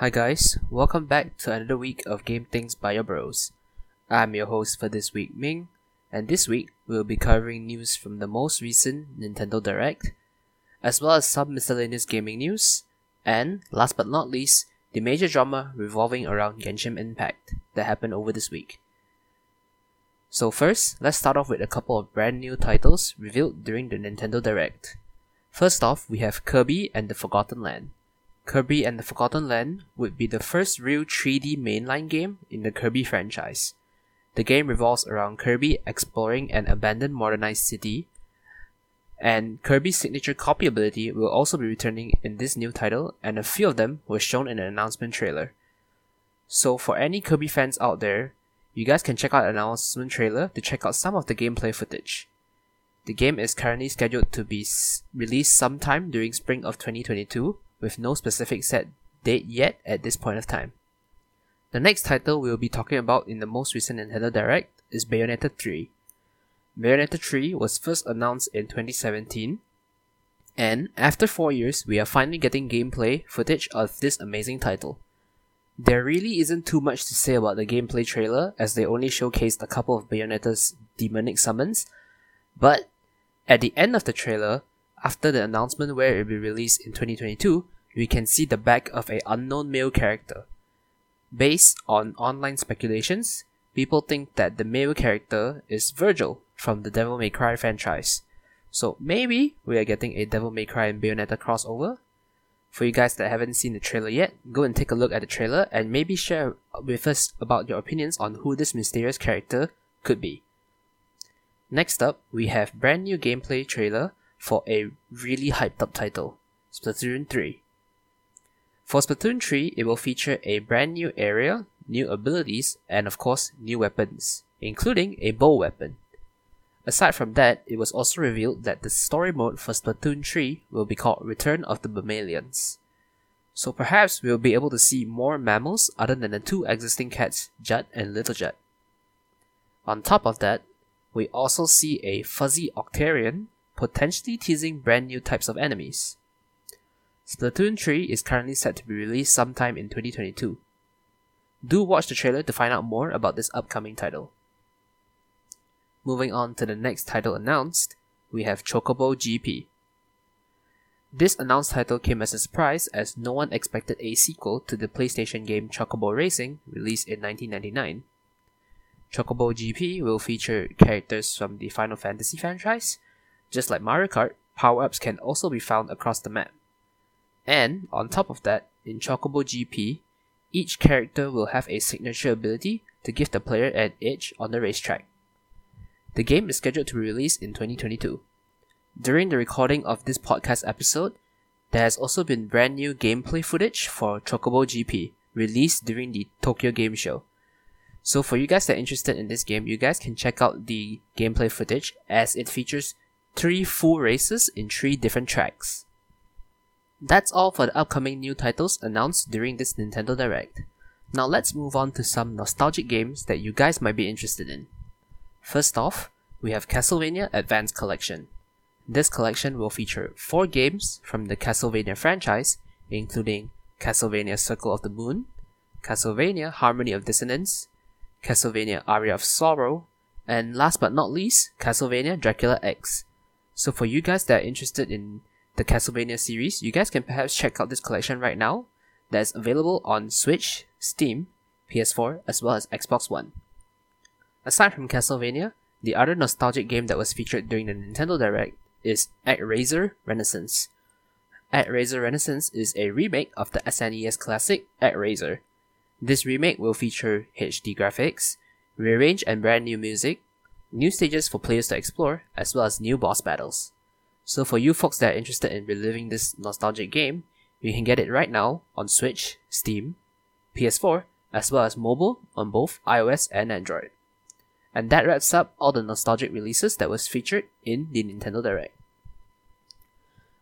Hi guys, welcome back to another week of Game Tings by your bros. I'm your host for this week, Ming, and this week we'll be covering news from the most recent Nintendo Direct, as well as some miscellaneous gaming news, and last but not least, the major drama revolving around Genshin Impact that happened over this week. So first, let's start off with a couple of brand new titles revealed during the Nintendo Direct. First off, we have Kirby and the Forgotten Land. Kirby and the Forgotten Land would be the first real 3D mainline game in the Kirby franchise. The game revolves around Kirby exploring an abandoned modernized city, and Kirby's signature copy ability will also be returning in this new title, and a few of them were shown in an announcement trailer. So, for any Kirby fans out there, you guys can check out an announcement trailer to check out some of the gameplay footage. The game is currently scheduled to be released sometime during spring of 2022, with no specific set date yet at this point of time. The next title we'll be talking about in the most recent Nintendo Direct is Bayonetta 3. Bayonetta 3 was first announced in 2017, and after 4 years, we are finally getting gameplay footage of this amazing title. There really isn't too much to say about the gameplay trailer as they only showcased a couple of Bayonetta's demonic summons, but at the end of the trailer, after the announcement where it will be released in 2022, we can see the back of a unknown male character. Based on online speculations, people think that the male character is Vergil from the Devil May Cry franchise. So maybe we are getting a Devil May Cry and Bayonetta crossover. For you guys that haven't seen the trailer yet, go and take a look at the trailer and maybe share with us about your opinions on who this mysterious character could be. Next up, we have brand new gameplay trailer for a really hyped up title, Splatoon 3. For Splatoon 3, it will feature a brand new area, new abilities, and of course, new weapons, including a bow weapon. Aside from that, it was also revealed that the story mode for Splatoon 3 will be called Return of the Mammalians. So perhaps we'll be able to see more mammals other than the two existing cats, Judd and Little Judd. On top of that, we also see a fuzzy Octarian, potentially teasing brand new types of enemies. Splatoon 3 is currently set to be released sometime in 2022. Do watch the trailer to find out more about this upcoming title. Moving on to the next title announced, we have Chocobo GP. This announced title came as a surprise as no one expected a sequel to the PlayStation game Chocobo Racing, released in 1999. Chocobo GP will feature characters from the Final Fantasy franchise. Just like Mario Kart, power ups can also be found across the map. And, on top of that, in Chocobo GP, each character will have a signature ability to give the player an edge on the racetrack. The game is scheduled to be released in 2022. During the recording of this podcast episode, there has also been brand new gameplay footage for Chocobo GP released during the Tokyo Game Show. So for you guys that are interested in this game, you guys can check out the gameplay footage as it features three full races in three different tracks. That's all for the upcoming new titles announced during this Nintendo Direct. Now let's move on to some nostalgic games that you guys might be interested in. First off, we have Castlevania Advance Collection. This collection will feature four games from the Castlevania franchise, including Castlevania Circle of the Moon, Castlevania Harmony of Dissonance, Castlevania Aria of Sorrow, and last but not least, Castlevania Dracula X. So for you guys that are interested in the Castlevania series, you guys can perhaps check out this collection right now that's available on Switch, Steam, PS4, as well as Xbox One. Aside from Castlevania, the other nostalgic game that was featured during the Nintendo Direct is ActRaiser Renaissance. ActRaiser Renaissance is a remake of the SNES classic ActRaiser. This remake will feature HD graphics, rearranged and brand new music, new stages for players to explore, as well as new boss battles. So for you folks that are interested in reliving this nostalgic game, you can get it right now on Switch, Steam, PS4, as well as mobile on both iOS and Android. And that wraps up all the nostalgic releases that was featured in the Nintendo Direct.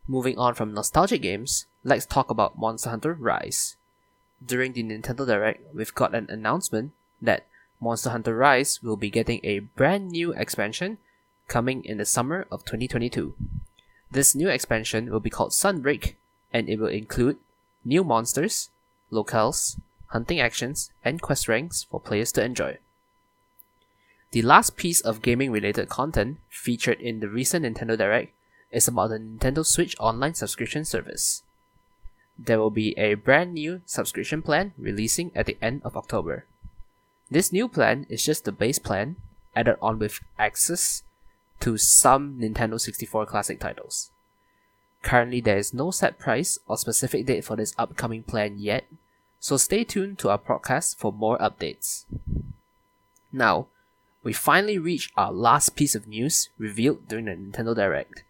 Moving on from nostalgic games, let's talk about Monster Hunter Rise. During the Nintendo Direct, we've got an announcement that Monster Hunter Rise will be getting a brand new expansion coming in the summer of 2022. This new expansion will be called Sunbreak and it will include new monsters, locales, hunting actions, and quest ranks for players to enjoy. The last piece of gaming related content featured in the recent Nintendo Direct is about the Nintendo Switch online subscription service. There will be a brand new subscription plan releasing at the end of October. This new plan is just the base plan, added on with access to some Nintendo 64 classic titles. Currently, there is no set price or specific date for this upcoming plan yet, so stay tuned to our podcast for more updates. Now, we finally reached our last piece of news revealed during the Nintendo Direct.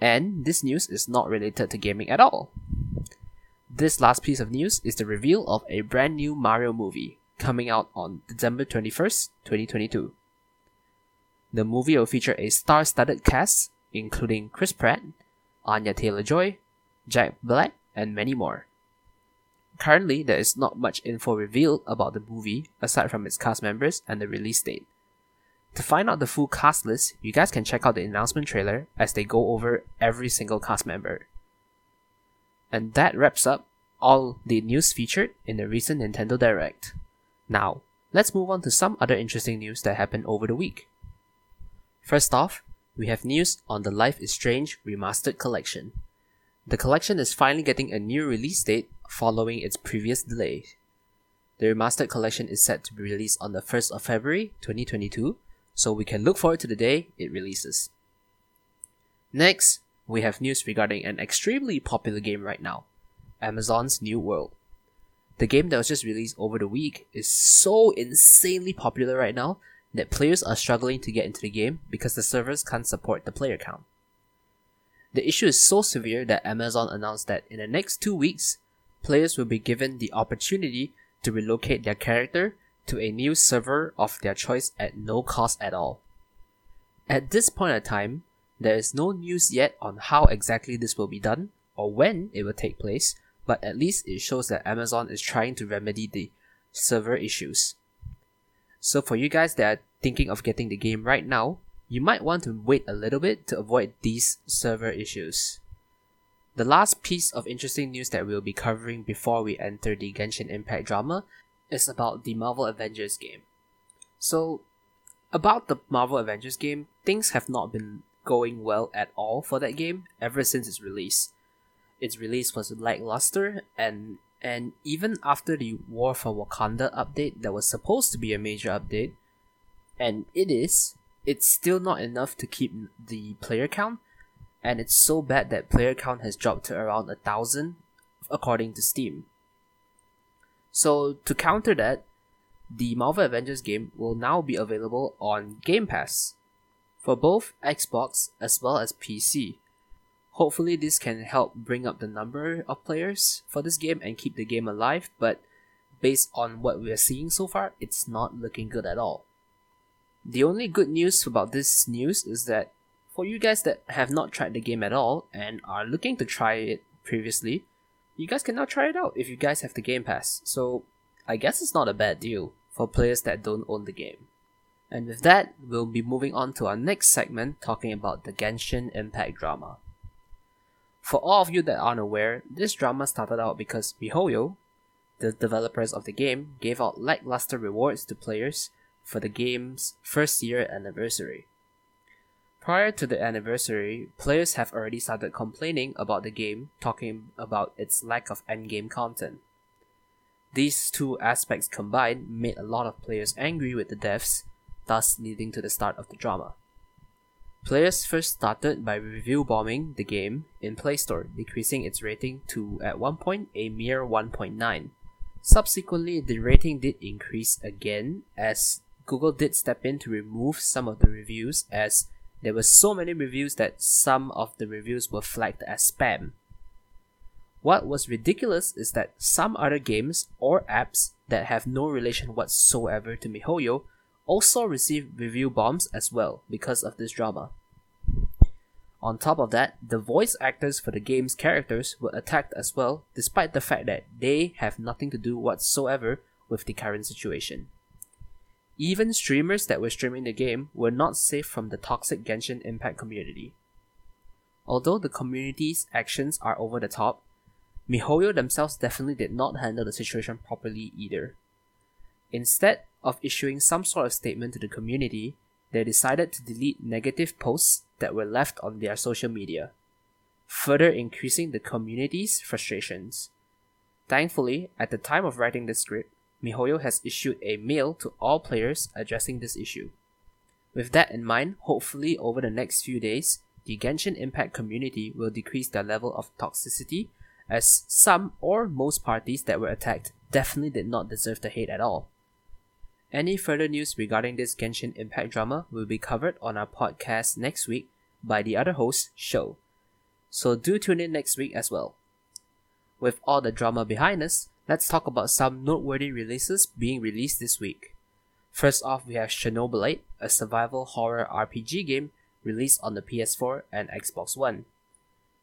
And this news is not related to gaming at all. This last piece of news is the reveal of a brand new Mario movie coming out on December 21st, 2022. The movie will feature a star studded cast, including Chris Pratt, Anya Taylor Joy, Jack Black, and many more. Currently, there is not much info revealed about the movie aside from its cast members and the release date. To find out the full cast list, you guys can check out the announcement trailer as they go over every single cast member. And that wraps up all the news featured in the recent Nintendo Direct. Now, let's move on to some other interesting news that happened over the week. First off, we have news on the Life is Strange Remastered Collection. The collection is finally getting a new release date following its previous delay. The remastered collection is set to be released on the 1st of February 2022, so we can look forward to the day it releases. Next, we have news regarding an extremely popular game right now Amazon's New World. The game that was just released over the week is so insanely popular right now that players are struggling to get into the game because the servers can't support the player count. The issue is so severe that Amazon announced that in the next two weeks, players will be given the opportunity to relocate their character to a new server of their choice at no cost at all. At this point in time, there is no news yet on how exactly this will be done or when it will take place, but at least it shows that Amazon is trying to remedy the server issues. So for you guys that are thinking of getting the game right now, you might want to wait a little bit to avoid these server issues. The last piece of interesting news that we'll be covering before we enter the Genshin Impact drama is about the Marvel Avengers game. So, about the Marvel Avengers game, things have not been going well at all for that game ever since its release. Its release was lackluster, and and even after the War for Wakanda update, that was supposed to be a major update, and it is, it's still not enough to keep the player count, and it's so bad that player count has dropped to around a thousand, according to Steam. So to counter that, the Marvel Avengers game will now be available on Game Pass for both Xbox as well as PC. Hopefully, this can help bring up the number of players for this game and keep the game alive, but based on what we are seeing so far, it's not looking good at all. The only good news about this news is that for you guys that have not tried the game at all and are looking to try it previously, you guys can now try it out if you guys have the Game Pass. So I guess it's not a bad deal for players that don't own the game. And with that, we'll be moving on to our next segment talking about the Genshin Impact drama. For all of you that aren't aware, this drama started out because MiHoYo, the developers of the game, gave out lackluster rewards to players for the game's first year anniversary. Prior to the anniversary, players have already started complaining about the game, talking about its lack of endgame content. These two aspects combined made a lot of players angry with the devs, thus leading to the start of the drama. Players first started by review bombing the game in Play Store, decreasing its rating to at one point a mere 1.9. Subsequently, the rating did increase again as Google did step in to remove some of the reviews as there were so many reviews that some of the reviews were flagged as spam. What was ridiculous is that some other games or apps that have no relation whatsoever to MiHoYo also received review bombs as well because of this drama. On top of that, the voice actors for the game's characters were attacked as well, despite the fact that they have nothing to do whatsoever with the current situation. Even streamers that were streaming the game were not safe from the toxic Genshin Impact community. Although the community's actions are over the top, MiHoYo themselves definitely did not handle the situation properly either. Instead of issuing some sort of statement to the community, they decided to delete negative posts that were left on their social media, further increasing the community's frustrations. Thankfully, at the time of writing this script, MiHoYo has issued a mail to all players addressing this issue. With that in mind, hopefully over the next few days, the Genshin Impact community will decrease their level of toxicity as some or most parties that were attacked definitely did not deserve the hate at all. Any further news regarding this Genshin Impact drama will be covered on our podcast next week by the other host, Show. So do tune in next week as well. With all the drama behind us, let's talk about some noteworthy releases being released this week. First off, we have Chernobylite, a survival horror RPG game released on the PS4 and Xbox One.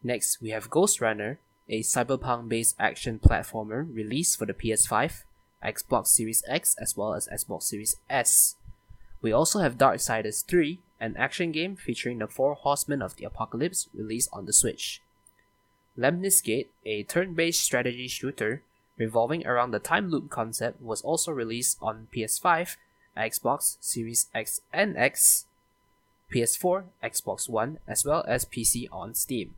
Next, we have Ghost Runner, a cyberpunk based action platformer released for the PS5, Xbox Series X, as well as Xbox Series S. We also have Darksiders 3, an action game featuring the four horsemen of the apocalypse released on the Switch. Lemnis Gate, a turn based strategy shooter revolving around the time loop concept, was also released on PS5, Xbox Series X and X, PS4, Xbox One, as well as PC on Steam.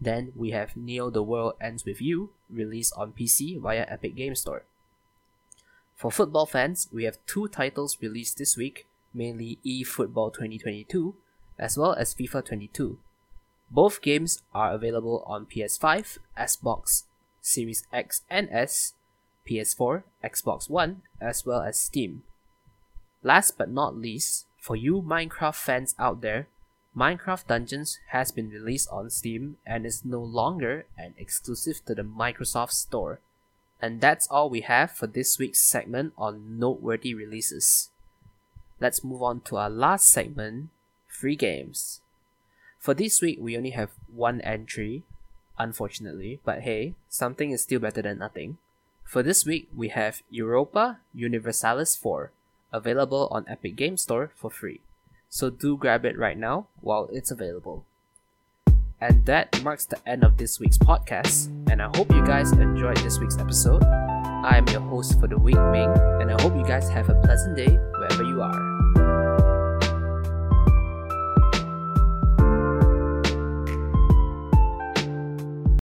Then we have Neo The World Ends With You, released on PC via Epic Game Store. For football fans, we have two titles released this week, mainly eFootball 2022, as well as FIFA 22. Both games are available on PS5, Xbox Series X and S, PS4, Xbox One, as well as Steam. Last but not least, for you Minecraft fans out there, Minecraft Dungeons has been released on Steam and is no longer an exclusive to the Microsoft Store. And that's all we have for this week's segment on noteworthy releases. Let's move on to our last segment free games. For this week, we only have one entry, unfortunately, but hey, something is still better than nothing. For this week, we have Europa Universalis 4, available on Epic Game Store for free so do grab it right now while it's available. And that marks the end of this week's podcast, and I hope you guys enjoyed this week's episode. I am your host for the week, Ming, and I hope you guys have a pleasant day wherever you are.